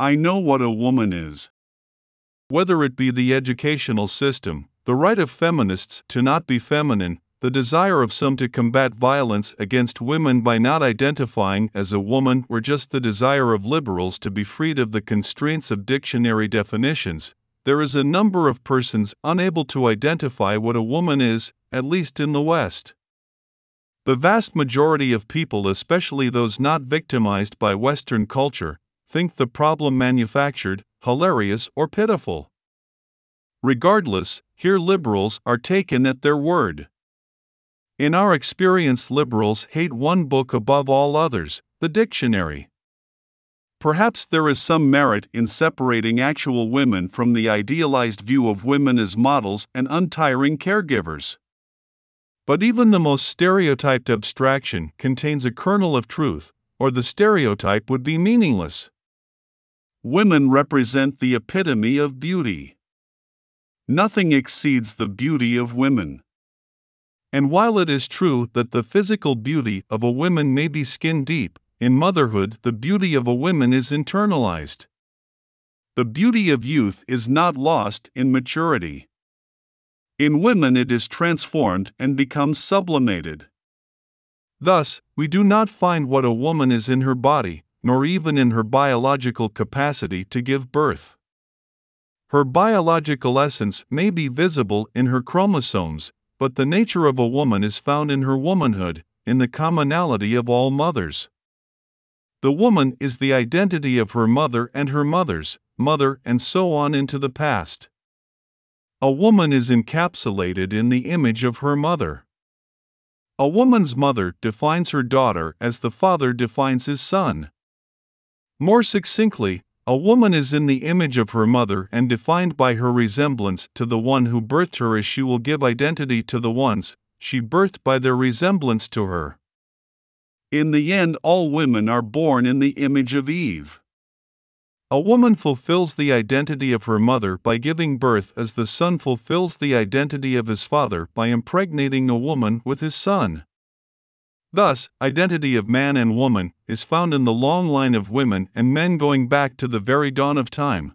I know what a woman is. Whether it be the educational system, the right of feminists to not be feminine, the desire of some to combat violence against women by not identifying as a woman, or just the desire of liberals to be freed of the constraints of dictionary definitions, there is a number of persons unable to identify what a woman is, at least in the West. The vast majority of people, especially those not victimized by Western culture, think the problem manufactured, hilarious, or pitiful. Regardless, here liberals are taken at their word. In our experience, liberals hate one book above all others the dictionary. Perhaps there is some merit in separating actual women from the idealized view of women as models and untiring caregivers. But even the most stereotyped abstraction contains a kernel of truth, or the stereotype would be meaningless. Women represent the epitome of beauty. Nothing exceeds the beauty of women. And while it is true that the physical beauty of a woman may be skin deep, in motherhood, the beauty of a woman is internalized. The beauty of youth is not lost in maturity. In women, it is transformed and becomes sublimated. Thus, we do not find what a woman is in her body, nor even in her biological capacity to give birth. Her biological essence may be visible in her chromosomes, but the nature of a woman is found in her womanhood, in the commonality of all mothers. The woman is the identity of her mother and her mother's, mother, and so on into the past. A woman is encapsulated in the image of her mother. A woman's mother defines her daughter as the father defines his son. More succinctly, a woman is in the image of her mother and defined by her resemblance to the one who birthed her as she will give identity to the ones she birthed by their resemblance to her. In the end, all women are born in the image of Eve. A woman fulfills the identity of her mother by giving birth, as the son fulfills the identity of his father by impregnating a woman with his son. Thus, identity of man and woman is found in the long line of women and men going back to the very dawn of time.